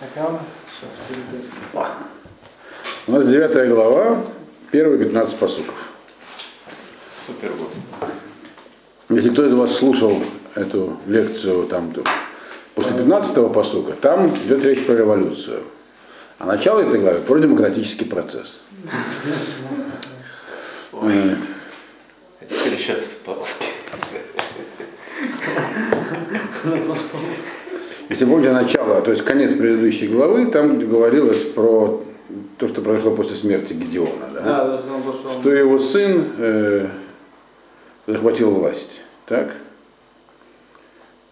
Какая у нас? У нас 9 глава, первые 15 посуков. Супер был. Если кто из вас слушал эту лекцию там, то после 15 посука, там идет речь про революцию. А начало этой главы про демократический процесс. Ой. А теперь еще по-русски. Если помните начало, то есть конец предыдущей главы, там говорилось про то, что произошло после смерти Гедеона. Да? Да, даже он пошел. Что его сын э, захватил власть. Так?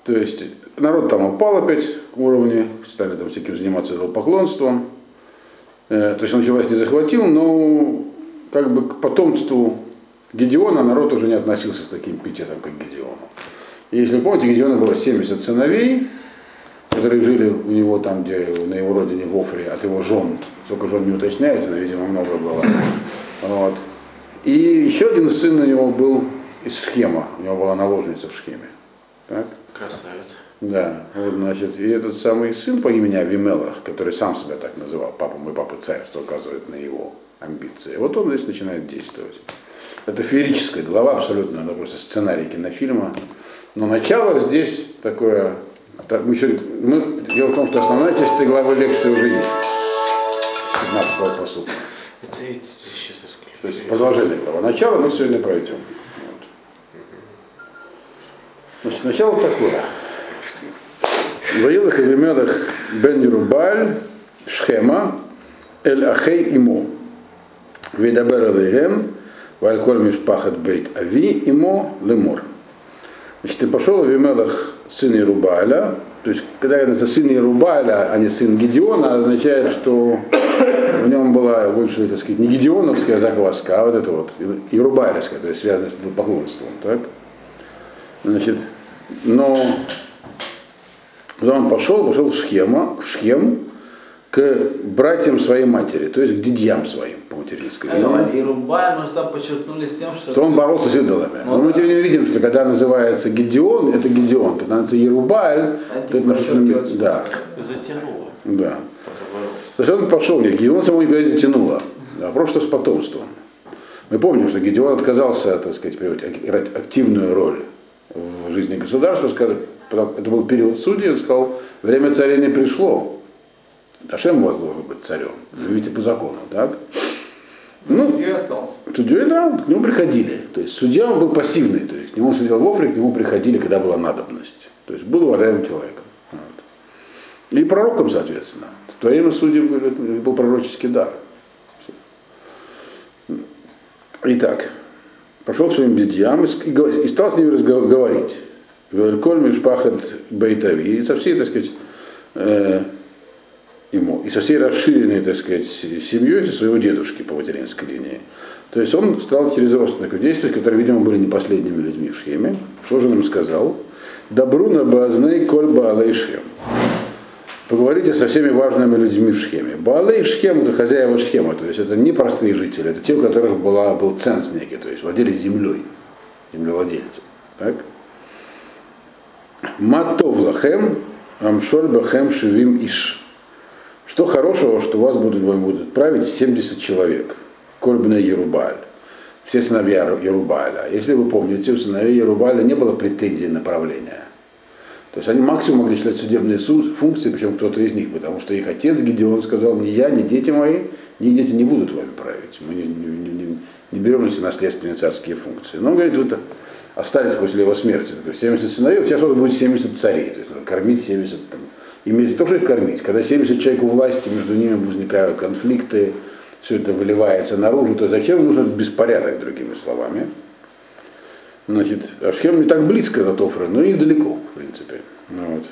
То есть народ там упал опять к уровню, стали там всяким заниматься идолопоклонством. Э, то есть он еще власть не захватил, но как бы к потомству Гедеона народ уже не относился с таким пикетом, как Гедеону. И если вы помните, Гедеона было 70 сыновей, которые жили у него там, где на его родине в Офре, от его жен. Сколько жен не уточняется, но, видимо, много было. Вот. И еще один сын у него был из Шхема. У него была наложница в Шхеме. Так? Красавец. Да, вот, значит, и этот самый сын по имени Авимелах, который сам себя так называл, папа, мой папа царь, что указывает на его амбиции. Вот он здесь начинает действовать. Это феерическая глава абсолютно, это просто сценарий кинофильма. Но начало здесь такое, так, мы еще- мы- дело в том, что основная часть этой главы лекции уже есть. 15 посука. Это сейчас я скажу. То есть продолжение главы. Начало мы сегодня пройдем. Вот. Значит, начало такое. Воилах и Вемелах бен Ерубаль Шхема Эль Ахей Имо. Видабер Алейхем Вальколь Мишпахат Бейт Ави Имо Лемор. Значит, и пошел Вимелах сын Ерубаля, то есть, когда это сын Ерубаля, а не сын Гедеона, означает, что в нем была больше, так сказать, не гедеоновская закваска, а вот это вот, Ерубалевская, то есть связанная с поклонством, так? Значит, но когда он пошел, пошел в Шхема, в Шхем к братьям своей матери, то есть к дядьям своим по материнской линии. И Рубай, мы же там подчеркнули с тем, что... Что он боролся с идолами. Ну Но мы тем не менее видим, что когда называется Гедеон, это Гедеон. Когда называется Ерубаль, то это на. Да, Затянуло. да. То есть он пошел, нет, Гедеон самого никогда не затянуло. Вопрос, что с потомством. Мы помним, что Гедеон отказался, так сказать, играть активную роль в жизни государства. сказал, потом- Это был период судей, он сказал, время царя не пришло. Ашем у вас должен быть царем. Живите по закону, так? Ну, я остался. Судьей, да, к нему приходили. То есть судья он был пассивный, то есть к нему судил в Офре, к нему приходили, когда была надобность. То есть был уважаемым человеком. Вот. И пророком, соответственно. В то время судьи были- был пророческий дар. Итак, пошел к своим дядьям и, с- и го- и стал с ними разговаривать. Вельколь Мишпахат Бейтави. И со всей, так сказать, э, ему, и со всей расширенной, так сказать, семьей со своего дедушки по материнской линии. То есть он стал через родственников действовать, которые, видимо, были не последними людьми в Шхеме. Что же он им сказал? Добру на базней коль баалей Шхем. Поговорите со всеми важными людьми в Шхеме. Баалей Шхем это хозяева Шхема, то есть это не простые жители, это те, у которых была, был ценз некий, то есть владели землей, землевладельцы. Так? Матов лахем, амшоль бахем шивим иш. Что хорошего, что вас будут, будут править 70 человек. Кольбна Ерубаль. Все сыновья Ру- Ерубаля. Если вы помните, у сыновей Ерубаля не было претензий на правление. То есть они максимум могли считать судебные су- функции, причем кто-то из них, потому что их отец Гедеон сказал, ни я, ни дети мои, ни дети не будут вами править. Мы не, не- не- не- берем на себя наследственные царские функции. Но он говорит, вы остались после его смерти. То есть 70 сыновей, сейчас у вас будет 70 царей. То есть надо кормить 70 там, иметь, не то, что их кормить. Когда 70 человек у власти, между ними возникают конфликты, все это выливается наружу, то зачем нужен беспорядок, другими словами. Значит, Ашхем не так близко от Офры, но и далеко, в принципе. Ну вот.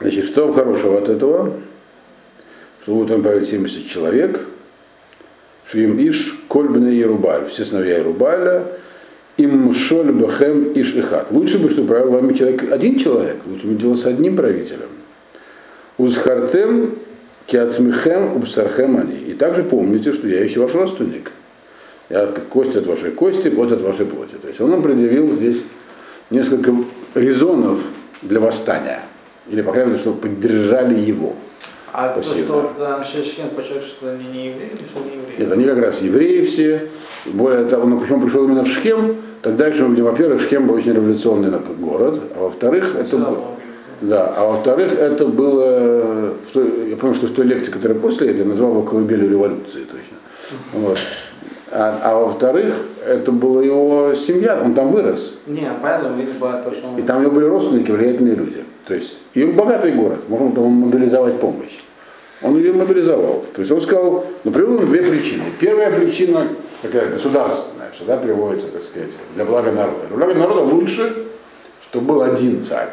Значит, что хорошего от этого? Что будет он править 70 человек. Швим Иш, Кольбина и Ерубаль. Все сыновья Ерубаля. Им Шоль Бахем Иш Ихат. Лучше бы, что правил вами человек, один человек. Лучше бы делал с одним правителем. Узхартем Киацмихем Убсархем они. И также помните, что я еще ваш родственник. Я как кость от вашей кости, плоть от вашей плоти. То есть он нам предъявил здесь несколько резонов для восстания. Или, по крайней мере, чтобы поддержали его. А то, Спасибо. что там Шешкен подчеркнул, что они не евреи, что не евреи? Нет, они как раз евреи все. Более того, ну, почему пришел именно в Шхем, тогда еще, во-первых, Шхем был очень революционный город, а во-вторых, это было. Да, а во-вторых, это было, той- я помню, что в той лекции, которая после этого, я назвал его колыбелью революции точно. Вот. А, а во-вторых, это была его семья, он там вырос. Не, понятно, видимо, то, что он... И там у него были родственники, влиятельные люди. То есть, и он богатый город, можно там мобилизовать помощь. Он ее мобилизовал. То есть он сказал, ну, привел две причины. Первая причина такая государственная, сюда приводится, так сказать, для блага народа. Для блага народа лучше, чтобы был один царь,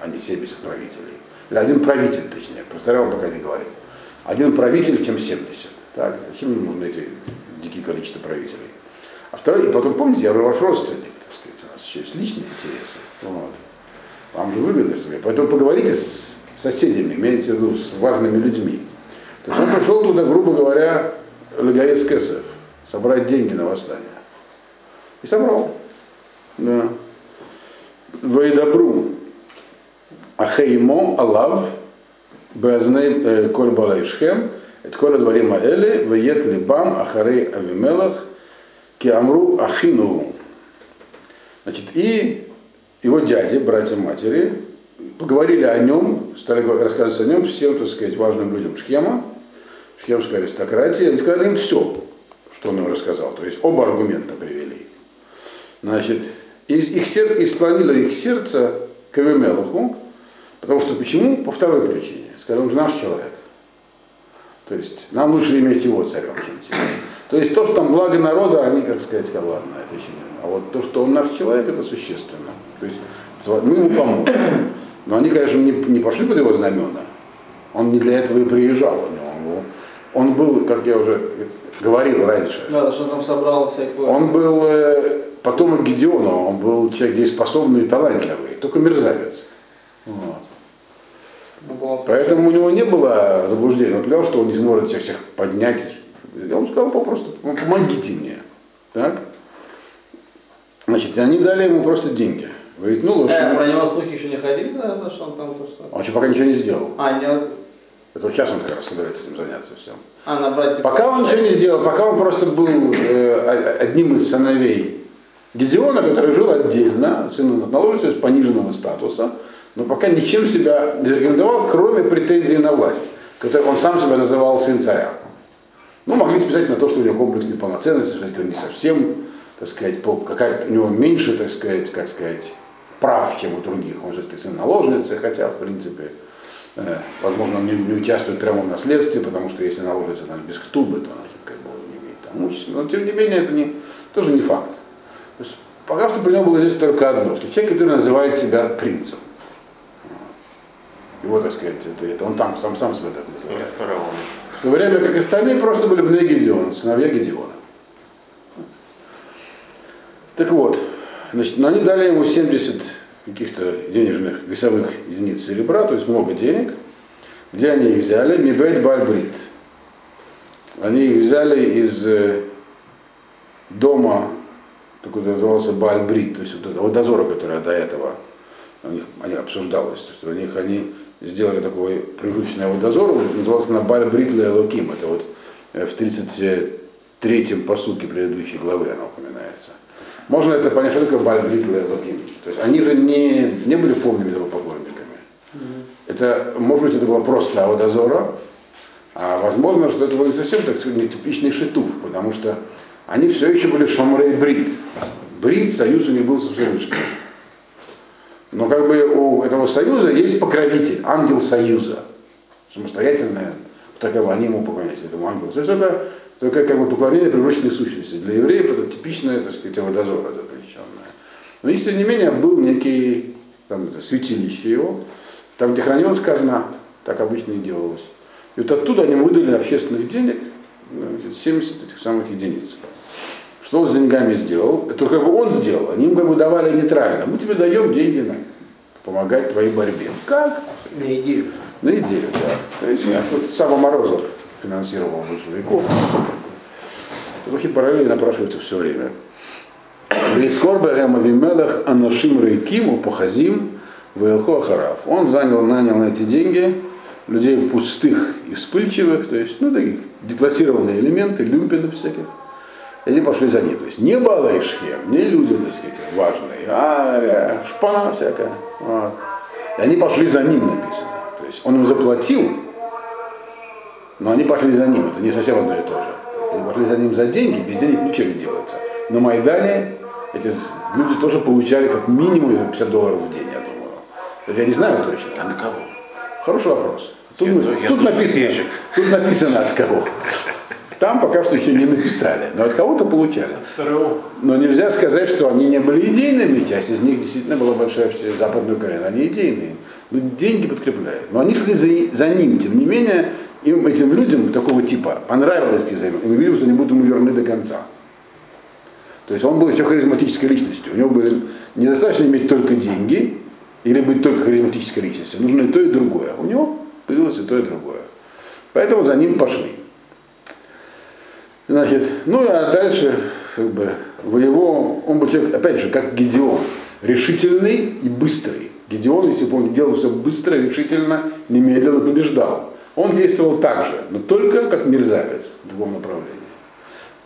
а не 70 правителей. Или один правитель, точнее, про царя пока не говорил. Один правитель, чем 70. Так, зачем ему нужны эти дикие количество правителей? А второй, и потом, помните, я ваш родственник, так сказать, у нас еще есть личные интересы. Вот. Вам же выгодно, что ли? Поэтому поговорите с соседями, имеете в виду с важными людьми. То есть он пришел туда, грубо говоря, Лагаец Кесов, собрать деньги на восстание. И собрал. Да. Вейдабру. Ахеймо Алав Беазней э, Коль Балайшхем, это Коля Дворим Аэли, Веет Либам Ахарей Авимелах, Киамру Ахину. Значит, и его дяди, братья матери, поговорили о нем, стали рассказывать о нем всем, так сказать, важным людям Шхема, шхемской аристократии, они сказали им все, что он им рассказал. То есть оба аргумента привели. Значит, и, их сер... и склонило их сердце к Авимелаху, потому что почему? По второй причине. Сказали, он же наш человек. То есть нам лучше иметь его царем, чем тебя. То есть то, что там благо народа, они, как сказать, сказали, ладно, это еще не. А вот то, что он наш человек, это существенно. То есть мы ему поможем. Но они, конечно, не, не пошли под его знамена. Он не для этого и приезжал. У него. Он, был, как я уже говорил раньше, Да, то, что он там собрал всякую... он был э, потомок Гедеона, он был человек дееспособный и талантливый, только мерзавец. Вот. Ну, Поэтому у него не было заблуждения. Он понял, что он не сможет всех, всех поднять. Он сказал попросту, «Ну, помогите мне. Так? Значит, они дали ему просто деньги. Говорит, ну лучше. Э, про него слухи еще не ходили, наверное, что он там то, что... Он еще пока ничего не сделал. А, нет. Это вот сейчас он как раз собирается этим заняться всем. А, набрать... Пока он ничего не сделал, пока он просто был э, одним из сыновей Гедеона, который жил отдельно, сын наложился из пониженного статуса, но пока ничем себя не зарекомендовал, кроме претензий на власть, которой он сам себя называл сын царя. Ну, могли списать на то, что у него комплекс неполноценности, что он не совсем, так сказать, какая у него меньше, так сказать, как сказать, прав, чем у других. Он все-таки сын наложницы, хотя, в принципе, возможно, он не, не участвует прямо в наследстве, потому что если наложница она без ктубы, то она как бы не имеет там имущества. Но, тем не менее, это не, тоже не факт. То есть, пока что при нем было здесь только одно, что человек, который называет себя принцем. Его, так сказать, это, это он там сам, сам себя так называет. фараон. В то время как остальные просто были бны Гедеона, сыновья Гедеона. Вот. Так вот, значит, но они дали ему 70 каких-то денежных весовых единиц серебра, то есть много денег. Где они их взяли? Мибет Бальбрит. Они их взяли из э, дома, такой назывался Бальбрит, то есть вот этого дозора, который до этого у них, они обсуждалось. То есть у них они сделали такой привычный дозор, назывался на Бальбрит Луким. Это вот э, в 33-м посуке предыдущей главы она упоминается. Можно это понять, что такое Бальбрит Луким. То есть они же не, не были полными поклонниками. Это, может быть, это было просто Аводозора, а возможно, что это был не совсем так сказать, нетипичный шитуф, потому что они все еще были шамрей брит. Брит союз у них был со Всевышним. Но как бы у этого союза есть покровитель, ангел союза. Самостоятельная, таково они ему поклоняются, этому ангелу. То есть это только как бы поклонение привычной сущности. Для евреев это типичное, так сказать, водозора запрещенное. Но, тем не менее, был некий там, это, святилище его, там, где хранилась казна, так обычно и делалось. И вот оттуда они выдали общественных денег, значит, 70 этих самых единиц. Что он с деньгами сделал? Это как бы он сделал, они ему как бы давали нейтрально. Мы тебе даем деньги на помогать твоей борьбе. Как? На идею. На идею, да. То есть я тут Сава Морозов финансировал большевиков. Трохи параллели напрашиваются все время. Вейскор Берем Авимелах Анашим Рейким Упахазим Ваилхо Ахарав. Он занял, нанял на эти деньги людей пустых и вспыльчивых, то есть, ну, таких деклассированные элементы, люмпинов всяких. И они пошли за ним. То есть не Балайшхем, не люди, так сказать, важные, а э, шпана всякая. Вот. И они пошли за ним, написано. То есть он им заплатил, но они пошли за ним. Это не совсем одно и то же. Они пошли за ним за деньги, без денег ничего не делается. На Майдане эти люди тоже получали как минимум 50 долларов в день, я думаю. Я не знаю точно. От кого? Хороший вопрос. Тут, Я то- я тут написано, съезжу. тут написано от кого. Там пока что еще не написали, но от кого-то получали. Но нельзя сказать, что они не были идейными, часть из них действительно была большая в Западной Украине, они идейные. Но деньги подкрепляют. Но они шли за, за ним, тем не менее, им, этим людям такого типа понравилось ним, и мы видели, что они будут ему верны до конца. То есть он был еще харизматической личностью. У него были недостаточно иметь только деньги или быть только харизматической личностью. Нужно и то, и другое. У него появилось и то, и другое. Поэтому за ним пошли. Значит, ну а дальше, как бы, в его, он был человек, опять же, как Гедеон, решительный и быстрый. Гедеон, если он делал все быстро, решительно, немедленно побеждал. Он действовал так же, но только как мерзавец в другом направлении.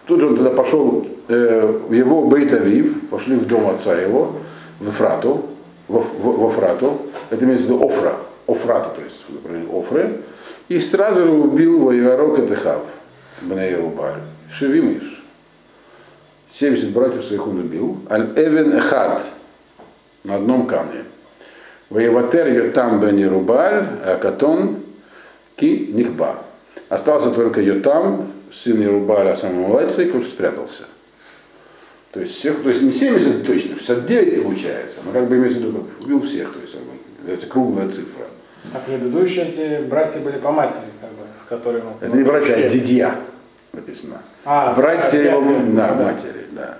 Тут же он тогда пошел э, в его Бейт-Авив, пошли в дом отца его, в Эфрату, в, в, в Офрату, это имеется в виду Офра, Офрата, то есть в Офры, и сразу же убил воеварок Этехав, Бнеерубаль, Шевимиш. 70 братьев своих он убил. Аль-Эвен Эхад, на одном камне. Воеватер Йотам бен Ерубаль, Акатон Ки Нихба. Остался только Йотам, сын Ерубаля, самого младший, потому что спрятался. То есть, всех, то есть не 70 точно, 69 получается, но как бы имеется в виду, как убил всех, то есть это круглая цифра. А предыдущие эти братья были по матери, как бы, с которыми... Это не братья, а дедья написано. А, братья его, да, да. матери, да.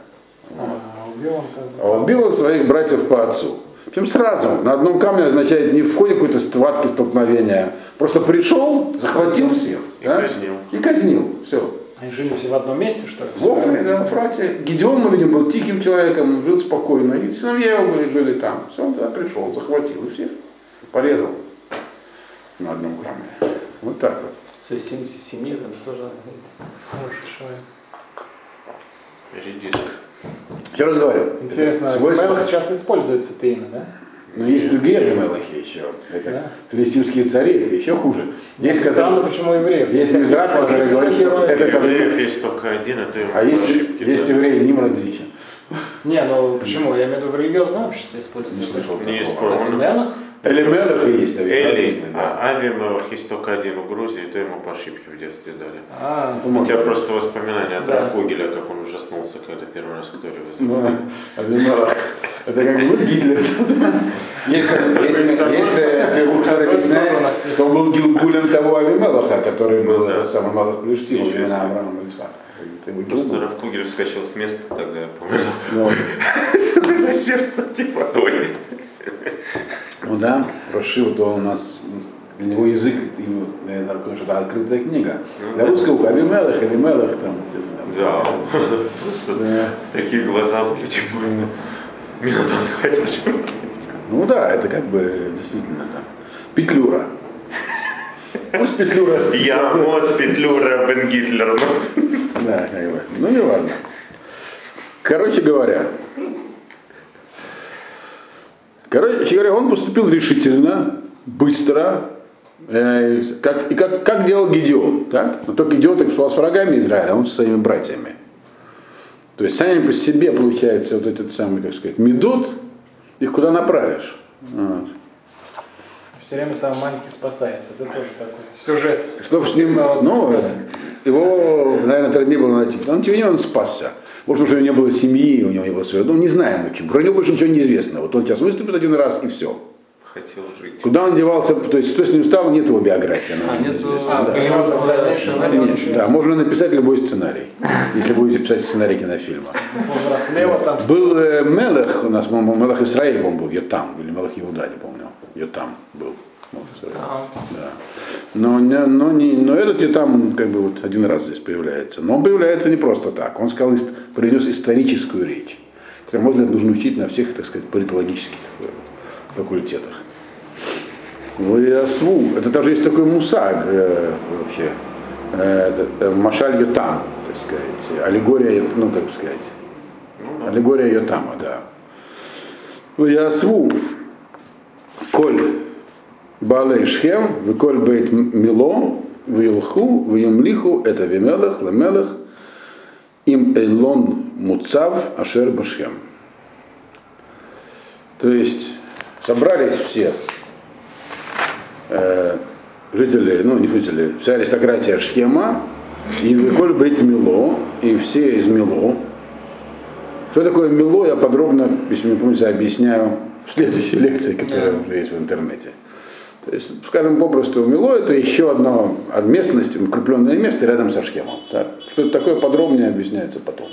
А, убил он как бы... А убил он своих братьев по отцу. Причем сразу, на одном камне означает не в ходе какой-то схватки, столкновения. Просто пришел, захватил всех. И да? казнил. И казнил. Все. Они жили все в одном месте, что ли? В Офре, да, в Фрате. Гедеон, мы видим, был тихим человеком, жил спокойно. И сыновья его были, жили там. Все, он туда пришел, захватил и всех. Порезал на одном камне. Вот так вот. Все 77, это тоже Хороший человек. Редиск. Еще раз говорю. Интересно, это свойство- Мелах сейчас используется это имя, да? Но есть другие Авимелахи еще. Это Да. филистимские цари, это еще хуже. Есть, Странно, которые- почему евреев? есть мидраш, который говорит, что это Евреев есть только один, это А есть, ошибки. есть евреи Нимрода еще. Не, ну почему? Я имею в виду в религиозном обществе используется. Не слышал Не такого. Спорю. Мелах? Элемелах и есть Эли. Да. а Авимелах есть только один в Грузии, то ему по ошибке в детстве дали. А, У тебя просто воспоминания от Да. Рафугеля, как он ужаснулся, когда первый раз к Торе вызвал. Ну, Авимелах. Это как бы ну, Гитлер. Есть, который объясняет, что он был Гилгулем того Авимелаха, который был Да. самый Малых Ничего именно. Авраама и. Это его Просто Гилгуль. Рафугель вскочил с места тогда, я помню. За сердце, типа, ой. Ну да, Роши, то у нас для него язык, потому что это открытая книга. Ну Для русского Авимелах, Авимелах, там, Да, просто такие глаза были, типа, минуту не хотишь. Ну да, это как бы действительно там. Петлюра. Пусть Петлюра. Я вот Петлюра Бен Гитлер. ну. Да. Ну не важно. Короче говоря. Короче говоря, он поступил решительно, быстро, э, как, и как, как делал Гедеон. Так? Но только Гедеон так поступал с врагами Израиля, а он со своими братьями. То есть сами по себе, получается, вот этот самый, как сказать, медот, их куда направишь. Вот. все время самый маленький спасается. Это тоже такой сюжет. Чтобы с ним, ну, его, наверное, труднее было найти. Он, тем не менее, он спасся. Может, потому что у него не было семьи, у него не было своего. Ну, не знаем почему. Про него больше ничего не известно. Вот он сейчас выступит один раз и все. Хотел жить. Куда он девался, то есть что с ним стало, нет его биографии. она А, нет, неизвестна, А, да. дальнейшем, Нет, да, можно написать любой сценарий, если будете писать сценарий кинофильма. Там Был э, Мелех, у нас, по-моему, Мелех Израиль, по-моему, был, Йотам, или Мелех Иуда, не помню. Йотам был. Да. Но, но, не, но этот Йотам, он как бы вот один раз здесь появляется. Но он появляется не просто так. Он сказал, произнес историческую речь, на мой взгляд, нужно учить на всех, так сказать, политологических э, факультетах. Ваясву, это даже есть такой мусаг э, вообще, э, это, э, Машаль Йотам, так сказать, аллегория, ну как бы сказать, аллегория Йотама, да. Ваясву, коль Балей Шхем, Виколь Бейт Мило, Вилху, Вимлиху, это Вимелах, Ламелах, им Эйлон Муцав, Ашер Башхем. То есть собрались все э, жители, ну не жители, вся аристократия Шхема, и Виколь Бейт Мило, и все из Мило. Что такое Мило, я подробно, если не помните, объясняю в следующей лекции, которая уже есть в интернете. То есть, скажем попросту, Мило это еще одно от местности, укрепленное место рядом со Шхемом. Так? Что это такое подробнее объясняется потом.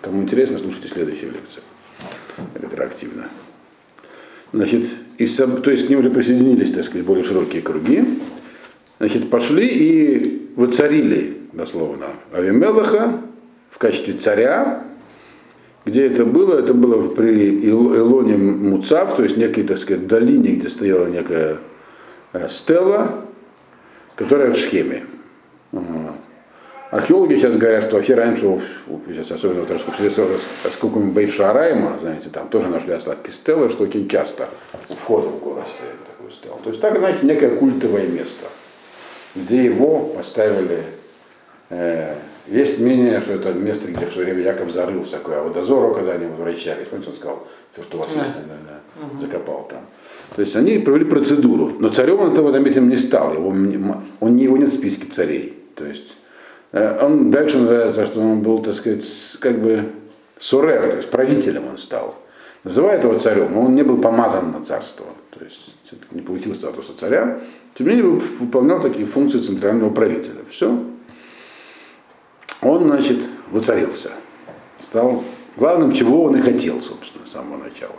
Кому интересно, слушайте следующую лекцию. Ретрактивно. Значит, и, то есть к ним уже присоединились, так сказать, более широкие круги. Значит, пошли и воцарили, дословно, Авимелаха в качестве царя. Где это было? Это было при Илоне Муцав, то есть некой, так сказать, долине, где стояла некая стела, которая в Шхеме. Археологи сейчас говорят, что вообще раньше, сейчас особенно в сколько Бейт Шарайма, знаете, там тоже нашли остатки стелы, что очень часто у входа в город стоит такой стел. То есть так, знаете, некое культовое место, где его поставили э, есть мнение, что это место, где в свое время Яков зарыл всякое, а вот дозору, когда они возвращались, помните, он сказал, все, что у вас есть, наверное, закопал там. То есть они провели процедуру, но царем он этого этим не стал, его, он не его нет в списке царей. То есть э, он дальше называется, что он был, так сказать, как бы сурер, то есть правителем он стал. Называют его царем, но он не был помазан на царство, то есть не получил статуса царя, тем не менее выполнял такие функции центрального правителя. Все. Он, значит, воцарился, стал главным, чего он и хотел, собственно, с самого начала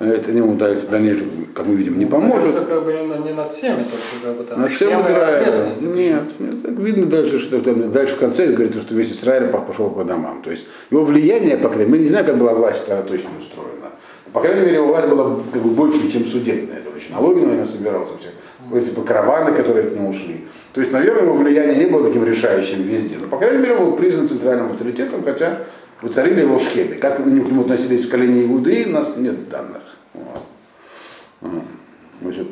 это ему в дальнейшем, как мы видим, не поможет. Это как бы не над всеми, только как бы там. Над всем Израилем. Нет, нет, так видно дальше, что там, дальше в конце говорится, что весь Израиль пошел по домам. То есть его влияние, по крайней мере, мы не знаем, как была власть тогда точно устроена. По крайней мере, его власть была как бы больше, чем судебная. Это очень налоги, наверное, собирался все. Эти типа караваны, которые от него ушли. То есть, наверное, его влияние не было таким решающим везде. Но, по крайней мере, он был признан центральным авторитетом, хотя воцарили его в Шхеме. Как к нему относились в колене Иуды, у нас нет данных. Значит,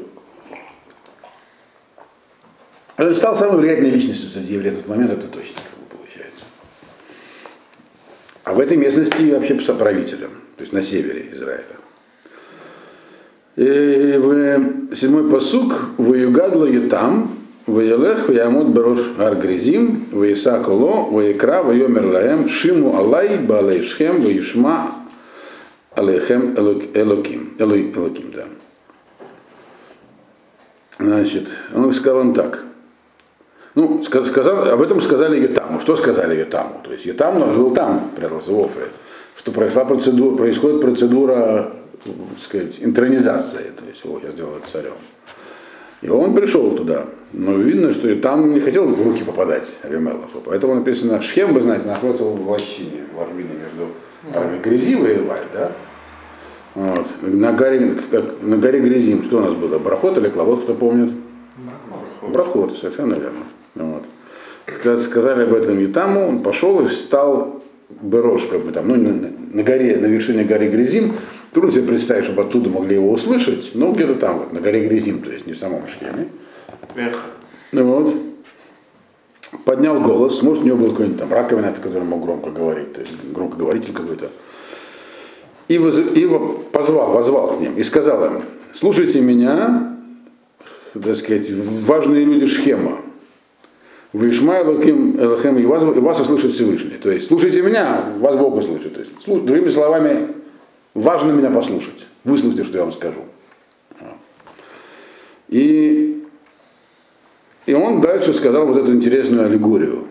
он стал самой влиятельной личностью среди евреев в тот момент, это точно получается. А в этой местности вообще правителем, то есть на севере Израиля. И в седьмой посук в Югадла Ютам, в Елех, в Ямут Барош Аргризим, в Исаколо, в Икра, в Йомер Лаем, Шиму Алай, Балейшхем, в Ишма Алейхем Элоким. Элоким, да. Значит, он сказал им так. Ну, сказал, об этом сказали Ютаму. Что сказали Ютаму? То есть Ютам был там, прятался в Офре. Что произошла процедура, происходит процедура, так сказать, интронизации. То есть его сейчас делают царем. И он пришел туда. Но видно, что там не хотел в руки попадать Авимелаху. Поэтому написано, Шхем, вы знаете, находится в лощине, в ложбине между армией Грязивой и Валь, да? Вот. На, горе, на горе Грязим, что у нас было, Брахот или Клавод, кто помнит? Брахот. Брахот, совершенно верно. Вот. Сказали об этом Ютаму, он пошел и встал Берош, как бы там, ну, на, на горе, на вершине горы Грязим. Трудно себе представить, чтобы оттуда могли его услышать, но где-то там, вот, на горе Грязим, то есть не в самом Шхеме. Ну вот. Поднял голос, может, у него был какой-нибудь там раковина, который мог громко говорить, то есть громкоговоритель какой-то и, воз, и позвал, возвал к ним и сказал им, слушайте меня, так сказать, важные люди Шхема, вы Ишмаилуким Элохем, и вас, и вас услышит Всевышний. То есть, слушайте меня, вас Бог услышит. То есть, слуш, другими словами, важно меня послушать. Выслушайте, что я вам скажу. И, и он дальше сказал вот эту интересную аллегорию,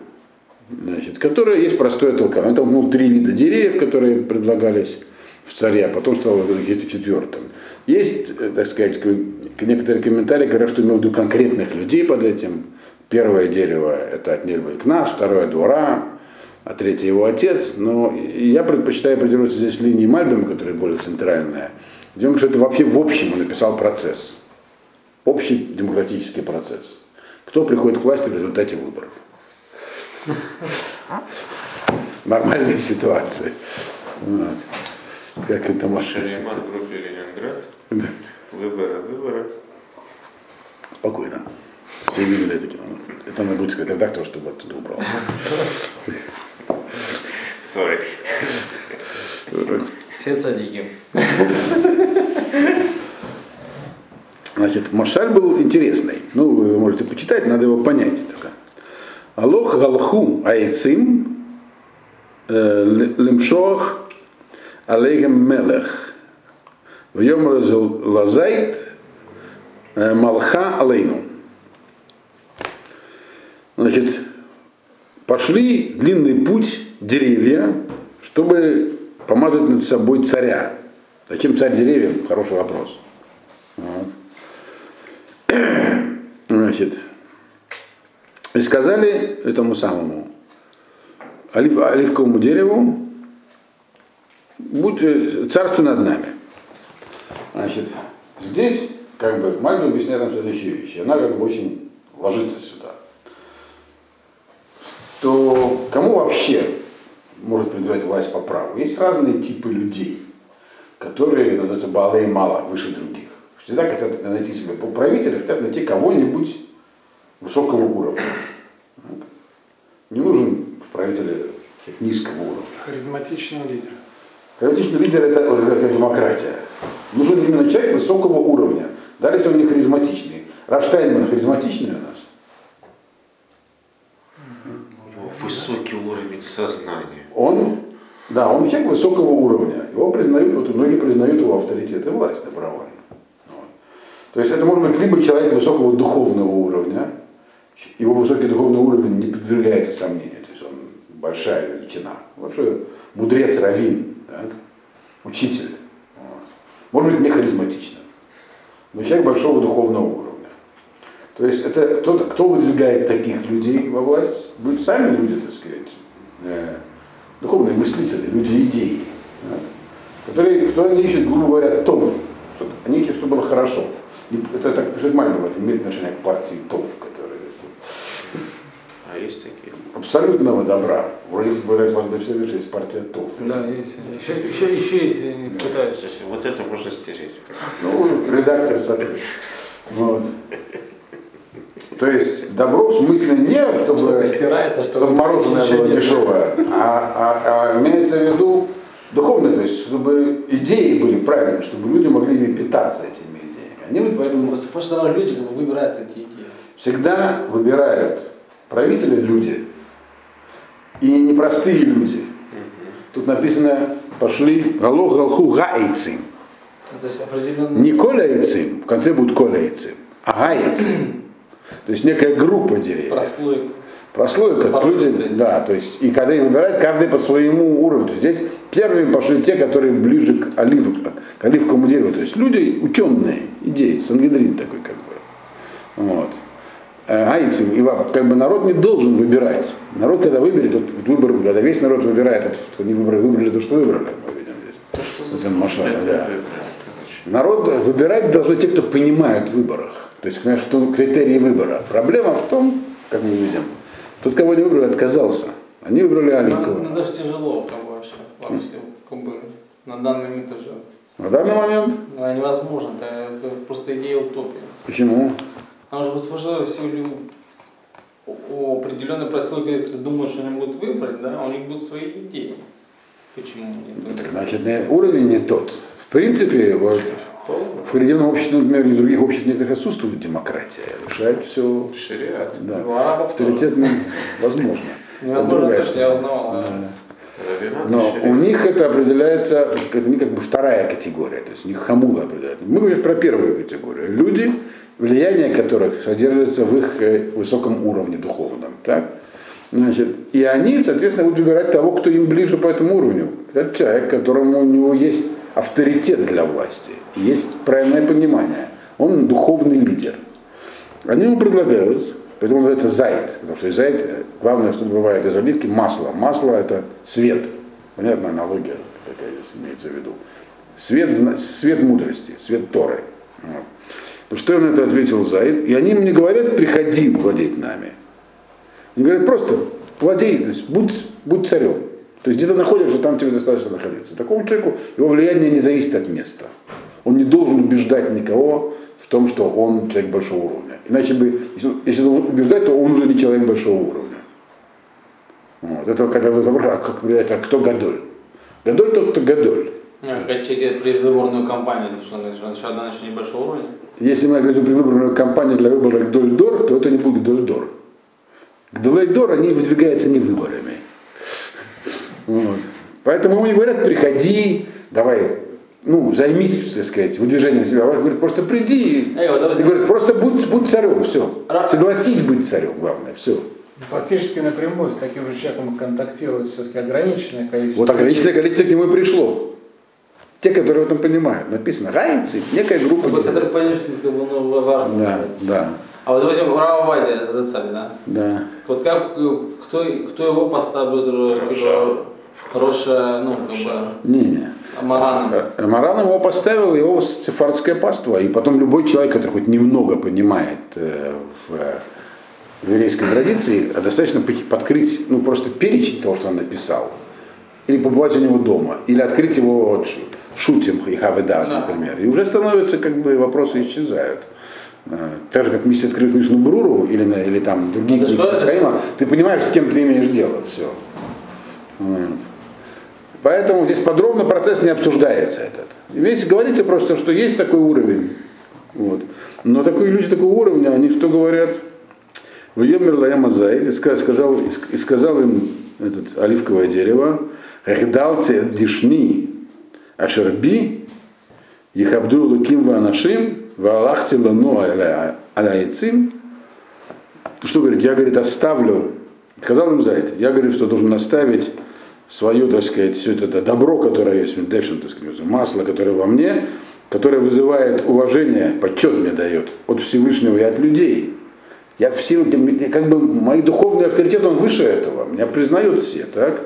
значит, которая есть простое толкование. Там ну, три вида деревьев, которые предлагались в царе, а потом стал четвертым. Есть, э, так сказать, некоторые комментарии говорят, что имел в виду конкретных людей под этим. Первое дерево – это от к нас, второе – двора, а третье – его отец. Но я предпочитаю придерживаться здесь линии Мальбима, которая более центральная, говорит, что это вообще в общем он написал процесс. Общий демократический процесс. Кто приходит к власти в результате выборов. Нормальная ситуация. Вот. Как это может Шариман в группе Ленинград. Выборы, выборы. Спокойно. Все видели это кино. Это надо будет сказать редактор, чтобы оттуда убрал. Sorry. Все цадики. Значит, Машаль был интересный. Ну, вы можете почитать, надо его понять только. Алох галху айцим э, лемшох алейгем мелех. Вьем лазайт э, малха алейну. Значит, пошли длинный путь деревья, чтобы помазать над собой царя. Зачем царь деревьям? Хороший вопрос. Вот. Значит, и сказали этому самому олив, оливковому дереву, будь э, царствуй над нами. Значит, здесь как бы Мальбин объясняет нам следующие вещи. Она как бы очень ложится сюда. То кому вообще может придавать власть по праву? Есть разные типы людей, которые называются балы и мало, выше других. Всегда хотят найти себе правителя, хотят найти кого-нибудь высокого уровня. Не нужен в правителе низкого уровня. Харизматичный лидер. Харизматичный лидер это, это демократия. Нужен именно человек высокого уровня, даже если он не харизматичный. Рафштайнман харизматичный у нас. Высокий уровень сознания. Он, да, он человек высокого уровня. Его признают, вот многие признают его авторитет и власть добровольно. Вот. То есть это может быть либо человек высокого духовного уровня, его высокий духовный уровень не подвергается сомнению, то есть он большая величина. Вообще мудрец, раввин, так, учитель. Может быть не харизматичным, но человек большого духовного уровня. То есть это кто, кто выдвигает таких людей во власть? Будут сами люди, так сказать, э, духовные мыслители, люди идеи, так, которые, что они ищут, грубо говоря, ТОВ. Они ищут, чтобы было хорошо. Это так пишет Мальбов, это имеет отношение к партии ТОВ, А есть такие? абсолютного добра. Вроде говорят, вас бы все есть партия ТОВ. Да, есть. Еще, еще, еще если они пытаются. Вот это можно стереть. Ну, редактор сотрет. Вот. То есть добро в смысле не, чтобы, Чтобы стирается, чтобы чтобы мороженое было нет. дешевое, а, а- а имеется в виду духовное, то есть чтобы идеи были правильные, чтобы люди могли ими питаться этими идеями. Они вот поэтому что люди как бы выбирают эти идеи. всегда выбирают правители люди и непростые люди. Тут написано пошли галох галху гаэйцим. Ну. Не коля яйцим, в конце будет коля яйцим, а га яйцим. То есть некая группа деревьев. Прослойка. Прослойка, люди, да, то есть, и когда их выбирают, каждый по своему уровню. То есть здесь первыми пошли те, которые ближе к, олив, к оливковому дереву. То есть люди ученые, идеи, сангедрин такой как бы. Вот. Яйцем, и во- как бы народ не должен выбирать. Народ, когда выберет, вот выбор, когда весь народ выбирает, это, что они выбрали, выбрали то, что выбрали, мы видим здесь. То, что Это Машаль, заслуживает, да. Народ выбирать должны те, кто понимают в выборах. То есть, конечно, в том критерии выбора. Проблема в том, как мы видим, тот, кого не выбрали, отказался. Они выбрали Оливкового. ну, даже тяжело как бы вообще. Вообще, как бы на данном этаже. На данный момент, Ну, невозможно, это, это просто идея утопии. почему? Потому что сложно все люди определенной прослойки, которые думают, что они будут выбрать, да, у них будут свои идеи. Почему нет? Так, значит, уровень не тот. В принципе, вот, в харидимном обществе, например, или в других обществах некоторых отсутствует демократия. Решает все Шариат. да, У арабов тоже. авторитетно возможно. Невозможно, Другая то, что я узнавал. Но у них это определяется, это не как бы вторая категория, то есть у них хамула определяет. Мы говорим про первую категорию. Люди, влияние которых содержится в их э, высоком уровне духовном. Так? Значит, и они, соответственно, будут выбирать того, кто им ближе по этому уровню. Это человек, которому у него есть авторитет для власти, есть правильное понимание. Он духовный лидер. Они ему предлагают, поэтому называется зайд, потому что зайд, э, главное, что бывает из оливки, масло. Масло это свет. Понятная аналогия, какая здесь имеется в виду. Свет, свет мудрости, свет Торы. Вот. Ну, Что им на это ответил Заид? И они мне говорят, приходи владеть нами. Они говорят, просто владей, то есть будь, будь царем. То есть где ты находишься, там тебе достаточно находиться. Такому человеку его влияние не зависит от места. Он не должен убеждать никого в том, что он человек большого уровня. Иначе бы, если, он убеждать, то он уже не человек большого уровня. Вот. Это когда вы вопрос, а, как, а кто Гадоль? Гадоль тот, кто Гадоль. А, предвыборную кампанию, что еще одна еще небольшого уровня. Если мы говорим про выборную кампанию для выбора Гдольдор, то это не будет Гдольдор. Гдольдор, они выдвигаются не выборами. Вот. Поэтому ему не говорят, приходи, давай, ну, займись, так сказать, выдвижением себя. Он говорит, просто приди. Эй, вот, говорит, просто будь, будь царем, все. Согласись быть царем, главное, все. Фактически напрямую с таким же человеком контактирует все-таки ограниченное количество. Вот ограниченное количество к нему и пришло. Те, которые в этом понимают. Написано, гайцы, некая группа. как бы, людей. который понял, что бы, ну, важно. Да, да, А вот, допустим, Рава Вайда за царь, да? да. Вот как, э, кто, кто его поставил, хорошая, ну, как бы, Не-не. Мараном? Маран его поставил, его сефардское паство. И потом любой человек, который хоть немного понимает э, в, э, в еврейской традиции, а достаточно подкрыть, ну просто перечень того, что он написал. Или побывать у него дома, или открыть его вот, шу- шутим и хаведас, Да. например. И уже становятся, как бы, вопросы исчезают. Так же, как вместе открыть Мишну Бруру или, или там другие Ну, книги? Исраима, ты понимаешь, с кем ты имеешь дело. Все. Вот. Поэтому здесь подробно процесс не обсуждается этот. Здесь говорится просто, что есть такой уровень. Вот. Но такие люди такого уровня, они что говорят? В Йомер Лаяма Заид и ска- сказал, и ск- и сказал им этот оливковое дерево, Эхдалте дишни ашерби, Ехабду луким ванашим, ваалахти лану аляйцим. Что говорит? Я, говорит, оставлю, сказал им Заид, я говорю, что должен оставить свое, так сказать, все это добро, которое есть, дэшин, так сказать, масло, которое во мне, которое вызывает уважение, почет мне дает от Всевышнего и от людей. Я в силу, как бы мой духовный авторитет, он выше этого. Меня признают все, так?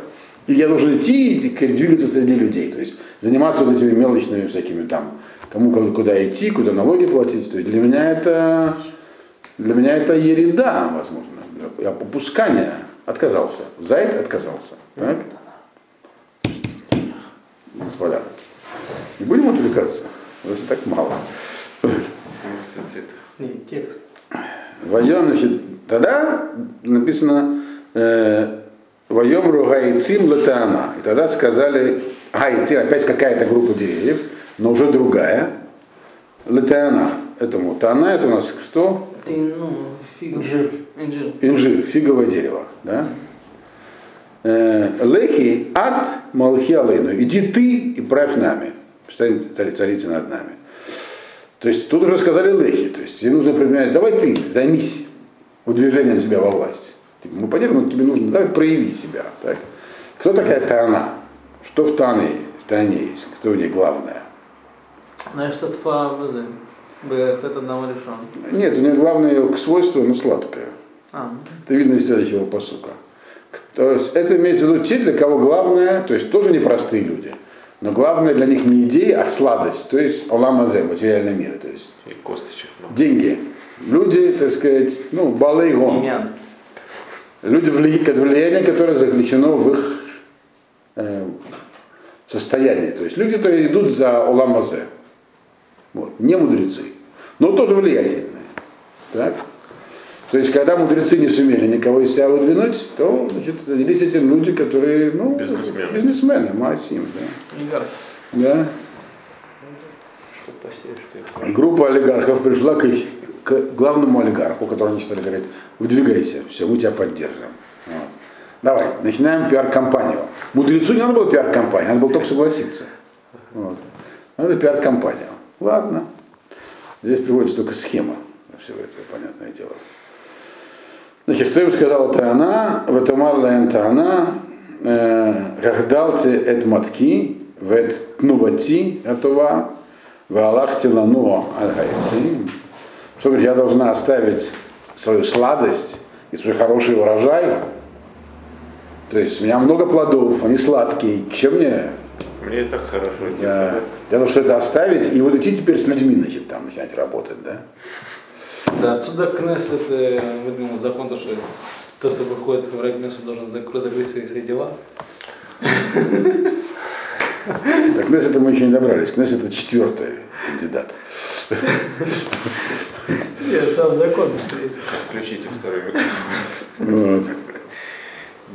И я должен идти и двигаться среди людей. То есть заниматься вот этими мелочными всякими там, кому куда- идти, куда налоги платить. То есть для меня это, для меня это ереда, возможно. Я опускание отказался. Зайд отказался. Так? Господа, не будем отвлекаться? У нас и так мало. Ну, все цветы. Не, текст. Вайом, значит, тогда написано э, Вайом ругайцим латана. И тогда сказали, гайцим, опять какая-то группа деревьев, но уже другая. Латана. Этому тана это у нас кто? Ты, ну. Инжир. Инжир. Фиговое дерево. Да? Э, Лехи ат малхи алейну. Иди ты и правь нами. Стань цари- царицей над нами. То есть тут уже сказали лехи. То есть им нужно применять, давай ты займись выдвижением себя во власть. Мы понятно, но тебе нужно, давай прояви себя. Так? Кто такая Тана? Что в Тане, в Тане есть? Кто в ней главное? Знаешь, что тфа это одного решен. Нет, у нее главное ее свойство, оно сладкое. А, Это видно из следующего посука. То есть это имеется в виду те, для кого главное, то есть тоже непростые люди, но главное для них не идея, а сладость, то есть оламазе, материальный мир, то есть И косточек деньги. Люди, так сказать, ну, балейгон. семян. Люди, вли- влияние которых заключено в их э, состоянии. То есть люди, которые идут за оламазе. Вот. Не мудрецы, но тоже влиятельные. Так? То есть, когда мудрецы не сумели никого из себя выдвинуть, то значит, родились этим люди, которые, ну, Бизнесмены. бизнесмены, Маасим, да. Олигарх. да. Группа олигархов пришла к, к главному олигарху, который они стали говорить, выдвигайся, все, мы тебя поддержим. Вот. Давай, начинаем пиар-компанию. Мудрецу не надо было пиар-компания, надо было только согласиться. Вот. Надо пиар-компания. Ладно. Здесь приводится только схема всего этого, понятное дело. Значит, что им сказала Таана, в этом Арлаем Таана, Гагдалте эт матки, вет тнувати атова, в Аллахте лану аль Что говорит, я должна оставить свою сладость и свой хороший урожай. То есть у меня много плодов, они сладкие. Чем мне Мне и так хорошо. Я, того, чтобы это оставить, и вот идти теперь с людьми, значит, там начинать работать, да? Да, отсюда Кнессет выдвинул закон, то, что тот, кто выходит в Кнессет, должен зак- закрыть свои, свои дела. Так Кнесс это мы еще не добрались. Кнесс это четвертый кандидат. Нет, там закон. Включите второй микрофон. Вот.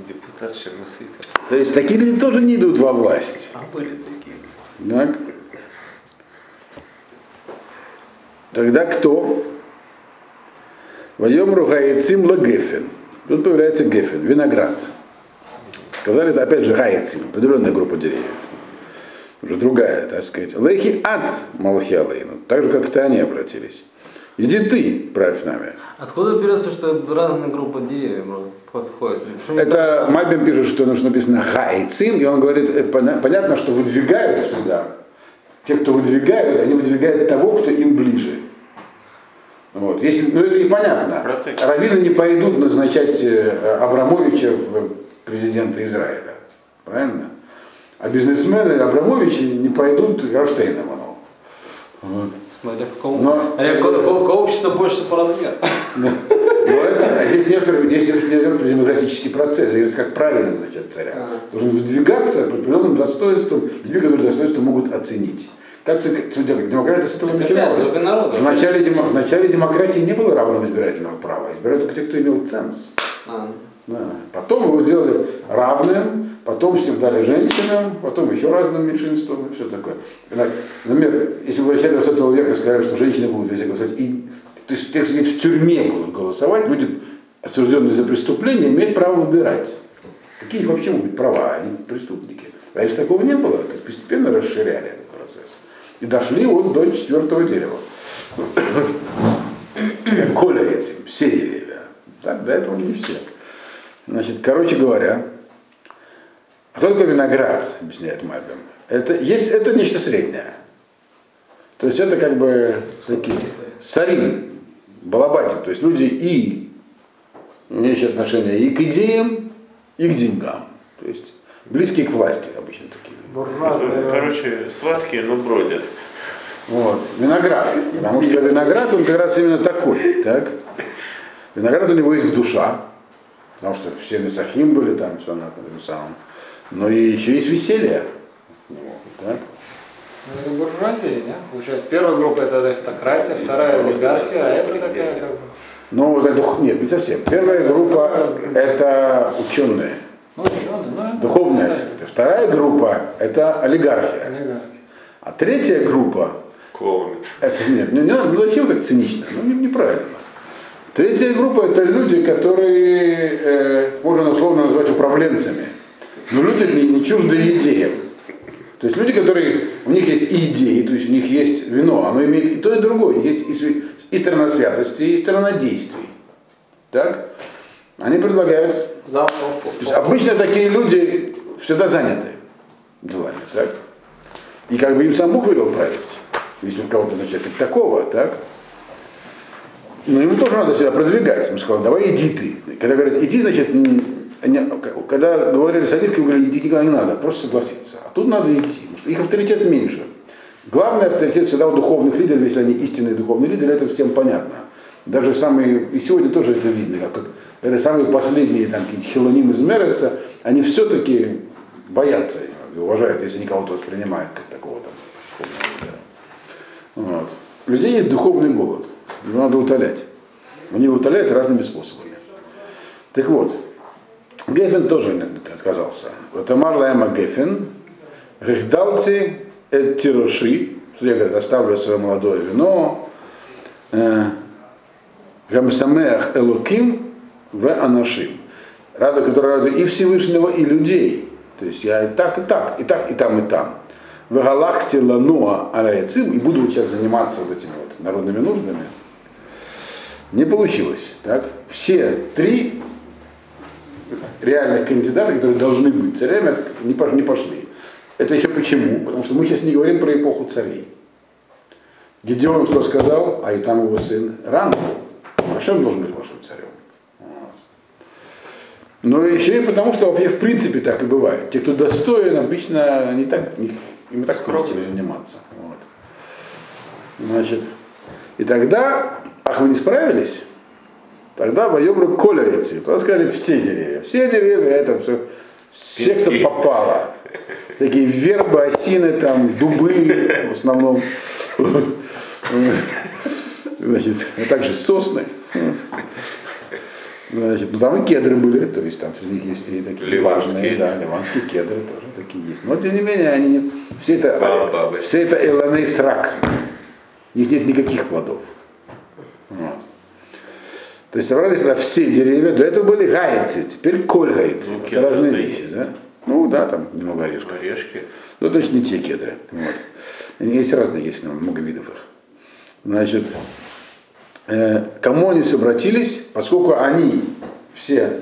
Депутат Черносвитов. То есть такие люди тоже не идут во власть. А были такие. Так? Тогда кто? Воем ругайцим лагефен. Тут появляется гефен, виноград. Сказали, это опять же гайцим, определенная группа деревьев. Уже другая, так сказать. Лехи ад малхиалейну. Так же, как и они обратились. Иди ты, правь нами. Откуда берется, что разные группы деревьев подходят? Почему Это Мальбим пишет, что нужно написано гайцим, и он говорит, э, поня- понятно, что выдвигают сюда. Те, кто выдвигают, они выдвигают того, кто им ближе. Вот. Если, ну это и понятно. Протекция. Раввины не пойдут назначать э, Абрамовича в президента Израиля. Правильно? А бизнесмены Абрамовичи не пойдут Рафштейна. Вот. Смотря какого, Но- а какого, какого общества больше по размеру. Но это, а здесь некоторые, здесь идет демократический процесс, здесь как правильно назначать царя. Ага. Должен выдвигаться по определенным достоинствам, люди, которые достоинства могут оценить. Как демократия с этого начиналась? В начале, в начале демократии не было равного избирательного права. Избирали только те, кто имел ценз. А, Да. Потом его сделали равным, потом всем дали женщинам, потом еще разным меньшинствам и все такое. Например, если в начале 20 века сказали, что женщины будут везде голосовать, и, то есть те, кто сидит в тюрьме будут голосовать, люди, осужденные за преступление, имеют право выбирать. Какие вообще могут быть права, они преступники. Раньше такого не было, так постепенно расширяли этот процесс. И дошли вот до четвертого дерева. Коля все деревья. Так, до этого не все. Значит, короче говоря, что такое виноград, объясняет Мальбим? Это, есть, это нечто среднее. То есть это как бы такие сарим, балабатим. То есть люди и имеющие отношение и к идеям, и к деньгам. То есть близкие к власти обычно такие. Это, короче, сладкие, но бродят. Вот. Виноград. Потому что виноград, он как раз именно такой. Так? Виноград у него есть душа. Потому что все Несахим были там, все на этом самом. Но и еще есть веселье. Так? Ну, это буржуазия, да? Получается, первая группа это аристократия, вторая олигархия, а это такая как бы... Ну, вот это, нет, не совсем. Первая группа – это ученые, Ну, ученые, ну, духовные аспекты. Вторая группа – это олигархия. олигархи. А третья группа Клоуны. Это нет, не, не надо, ну зачем так цинично? Ну не- неправильно. Третья группа это люди, которые э, можно условно назвать управленцами. Но люди не, не чужды идеям. То есть люди, которые, у них есть и идеи, то есть у них есть вино, оно имеет и то, и другое. Есть и, и сторона святости, и сторона действий. Так? Они предлагают то есть обычно такие люди всегда заняты делами, так? И как бы им сам Бог велел править. Если он кого-то назначает как такого, так? Но ему тоже надо себя продвигать. Он сказал, давай иди ты. Когда говорят, иди, значит, м, не- когда говорили советки, говорили, иди никуда не надо, просто согласиться. А тут надо идти, потому что их авторитет меньше. Главный авторитет всегда у духовных лидеров, если они истинные духовные лидеры, это всем понятно. Даже самые, и сегодня тоже это видно, как, как самые последние там хилоним измерятся, они все-таки боятся и уважают, если они кого-то воспринимают как такого там. Вот. У людей есть духовный голод, его надо утолять. Они его утоляют разными способами. Так вот, Гефен тоже отказался. Вот Амар Лаэма Гефен, Рихдалци эт тироши, судья говорит, оставлю свое молодое вино, э, Гамсамеах Элуким в Анашим. Рада, которая радует и Всевышнего, и людей. То есть я и так, и так, и так, и там, и там. В Галахсте Лануа Аляйцим, и буду сейчас заниматься вот этими вот народными нуждами. Не получилось. Так? Все три реальных кандидата, которые должны быть царями, не пош- не пошли. Это еще почему? Потому что мы сейчас не говорим про эпоху царей. Гедеон что сказал, а и там его сын Ран был. Ашем должен быть вашим царем. Вот. Но еще и потому, что вообще в принципе так и бывает. Те, кто достоин, обычно не так, не- им так хотели заниматься. Вот. Значит, и тогда, ах, вы не справились? Тогда воебры колярицы. Тогда сказали все деревья. Все деревья, это все, все, кто попало. Такие вербы, осины, там, дубы в основном. Значит, а также сосны. Значит, ну там и кедры были, то есть там среди них есть и такие Ливанские. важные, да, ливанские кедры тоже такие есть. Но тем не менее, они все это, все это эланей срак. У них нет никаких плодов. Вот. То есть собрались тогда все деревья, до этого были гайцы, теперь коль гайцы. Ну, это разные вещи, есть. да? Ну да, там немного орешков. Орешки. Ну, точно не те кедры. Вот. Есть разные, есть ну, много видов их. Значит, э, кому они обратились, поскольку они все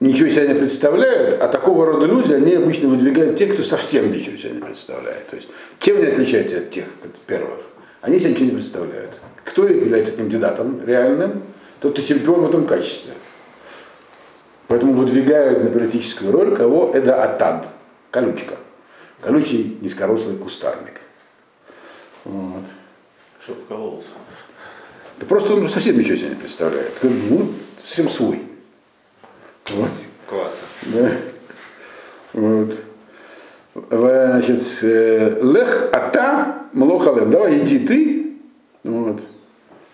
ничего себя не представляют, а такого рода люди, они обычно выдвигают тех, кто совсем ничего себя не представляет. То есть, чем они отличаются от тех от первых? Они себя ничего не представляют. Кто является кандидатом реальным, тот, кто чемпион в этом качестве. Поэтому выдвигают на политическую роль кого? Это Атад, колючка. Колючий низкорослый кустарник. Вот. Чтоб кололся. Да просто он совсем ничего себе не представляет. Ну, совсем свой. Вот. Класса. Да. Вот. Значит, э, лех ата млохалем. Давай иди ты. Вот.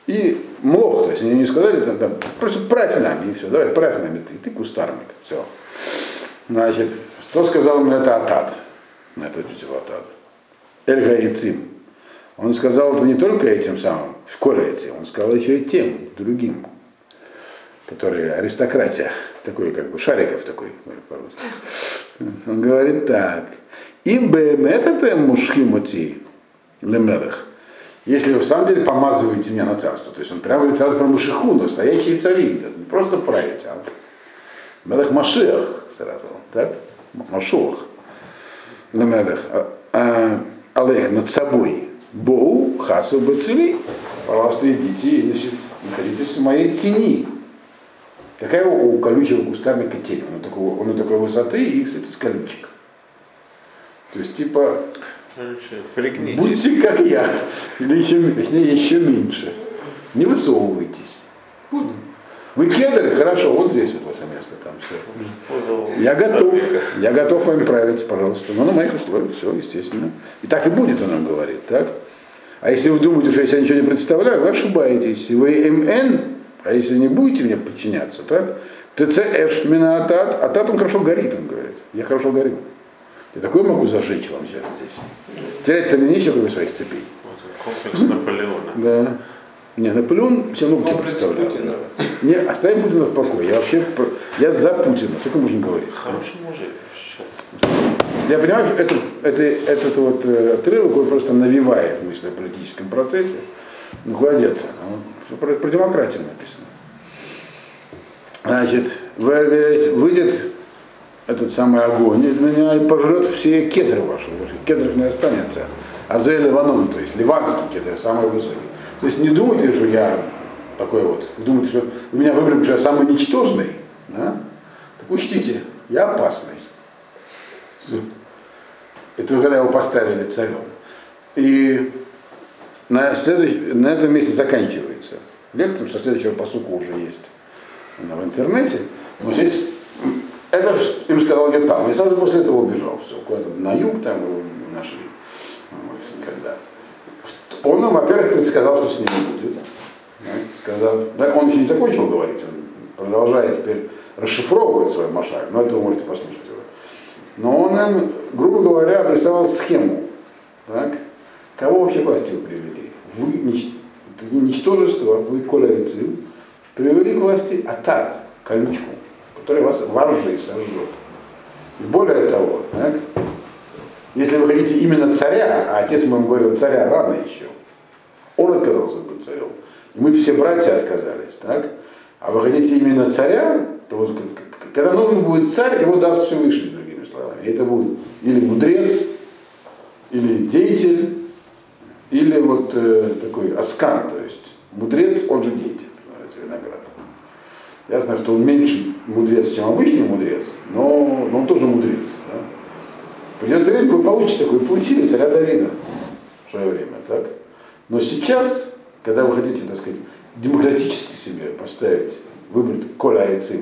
И млох, то есть они не сказали, там, там, просто правь нами, и все, давай, правь нами ты, ты кустарник, все. Значит, что сказал мне это Атат? На это ответил Атат. Эль Гаицим. Он сказал это не только этим самым, в Колеце, он сказал еще и тем, другим, которые аристократия, такой как бы Шариков такой, по-русски. Он говорит так. Им бемет это мушхимоти лемелех. Если вы в самом деле помазываете меня на царство, то есть он прямо говорит сразу про Машиху, настоящие цари, не просто править, а Мелех Машиах сразу, так? Машуах. Лемелех. А- а, Алех над собой. Боу, хасу бацили. Пожалуйста, идите и значит, находитесь в моей тени. Какая у, у колючего кустарника тень? Он такой, он такой высоты и, кстати, с колючек. То есть, типа, пригнитесь. будьте как я, или еще, точнее, еще меньше. Не высовывайтесь. Будь- Вы кедры, хорошо, вот здесь вот ваше место, там все. Я готов, я готов вами править, пожалуйста. Но на моих условиях, все, естественно. И так и будет, он нам говорит, так? А если вы думаете, что я себя ничего не представляю, вы ошибаетесь. Вы МН, а если не будете мне подчиняться, так? ТЦ Эш Минатат, а тат он хорошо горит, он говорит. Я хорошо горю. Я такое могу зажечь вам сейчас здесь. Терять-то мне нечего, кроме своих цепей. Вот комплекс Наполеона. Да. Не, Наполеон все равно лучше представлял. Да. Не, оставим Путина в покое. Я вообще, я за Путина. Сколько можно говорить? Хороший мужик. Я понимаю, что это, это, этот вот э, отрывок он просто навевает мысли о политическом процессе. Ну, куда деться? Всё про, про демократию написано. Значит, вы- говорите, выйдет этот самый огонь из меня и пожрет все кедры ваши. Кедров не останется. Арзей Ливанон, то есть ливанские кедры, самые высокие. То есть не думайте, что я такой вот, вы думаете, что вы меня потому что я самый ничтожный. Да? Так учтите, я опасный. Это когда его поставили царем. И на, следующ- на этом месте заканчивается лекция, потому что следующего посука уже есть она в интернете. Но здесь это им сказал Ютам. И сразу после этого убежал. Все, куда-то на юг там нашли. Далее. Он нам, во-первых, предсказал, что с ним будет. Сказав, да, он еще не закончил говорить, он продолжает теперь расшифровывать свой машаль, но это вы можете послушать его. Но он им, грубо говоря, обрисовал схему. Так? Кого вообще к власти вы привели? Вы, нич- не ничтожество, вы колярцы, привели к власти Атат, колючку, который вас воржей сожжет. И более того, так, если вы хотите именно царя, а отец мой говорил, царя рано еще, он отказался быть царем. И мы все братья отказались, так? А вы хотите именно царя, то вот, когда нужен будет царь, его даст Всевышний, другими словами. Это будет или мудрец, или деятель, или вот э, такой аскан, то есть мудрец, он же деятель, виноград. Я знаю, что он меньше мудрец, чем обычный мудрец, но, но он тоже мудрец. Да? Придет время, вы получите такое, вы получили царя Давида в свое время, так? Но сейчас, когда вы хотите, так сказать, демократически себе поставить, выбрать Коля Айцин,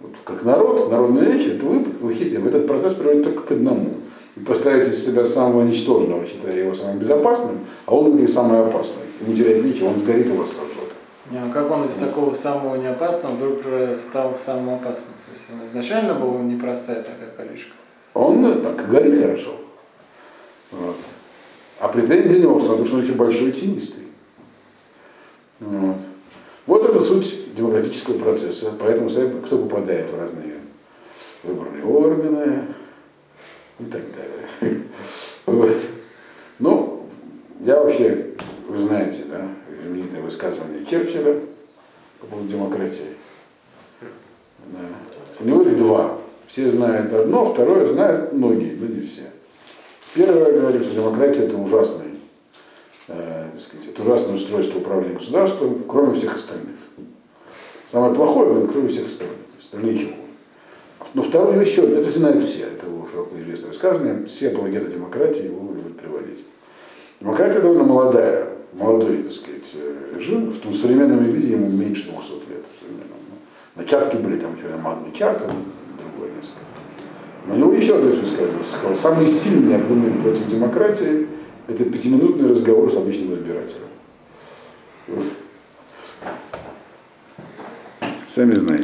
вот, как народ, народная речь, то вы, вы хотите, в этот процесс приводит только к одному. Вы поставите себя самого ничтожного, считая его самым безопасным, а он внутри самый опасный. Ему терять нечего, он сгорит и вас сожжет. А как он из такого самого неопасного вдруг стал самым опасным? То есть он изначально был непростая такая колючка. Он э, так горит хорошо. Вот. А претензии него, что он очень большой и тенистый. Вот. вот это суть демократического процесса. Поэтому кто попадает в разные выборные органы и так далее. Вот. Ну, я вообще, вы знаете, да, знаменитое высказывание Черчилля по поводу демократии. Да. У него их два. Все знают одно, второе знают многие, но не все. Первое говорит, что демократия это ужасный, э, сказать, это ужасное устройство управления государством, кроме всех остальных. Самое плохое, кроме всех остальных. То есть остальные чего. Но второе еще, это знают все, это его широко известное высказывание, все апологеты демократии его любят приводить. Демократия довольно молодая, молодой, так сказать, э, режим, в том современном виде ему меньше 200 лет. Ну, Начатки были, там еще магний чарт, другое несколько. Но у него еще одно высказывание. Сказал, самый сильный аргумент против демократии – это пятиминутный разговор с обычным избирателем. Вот. Сами знаете.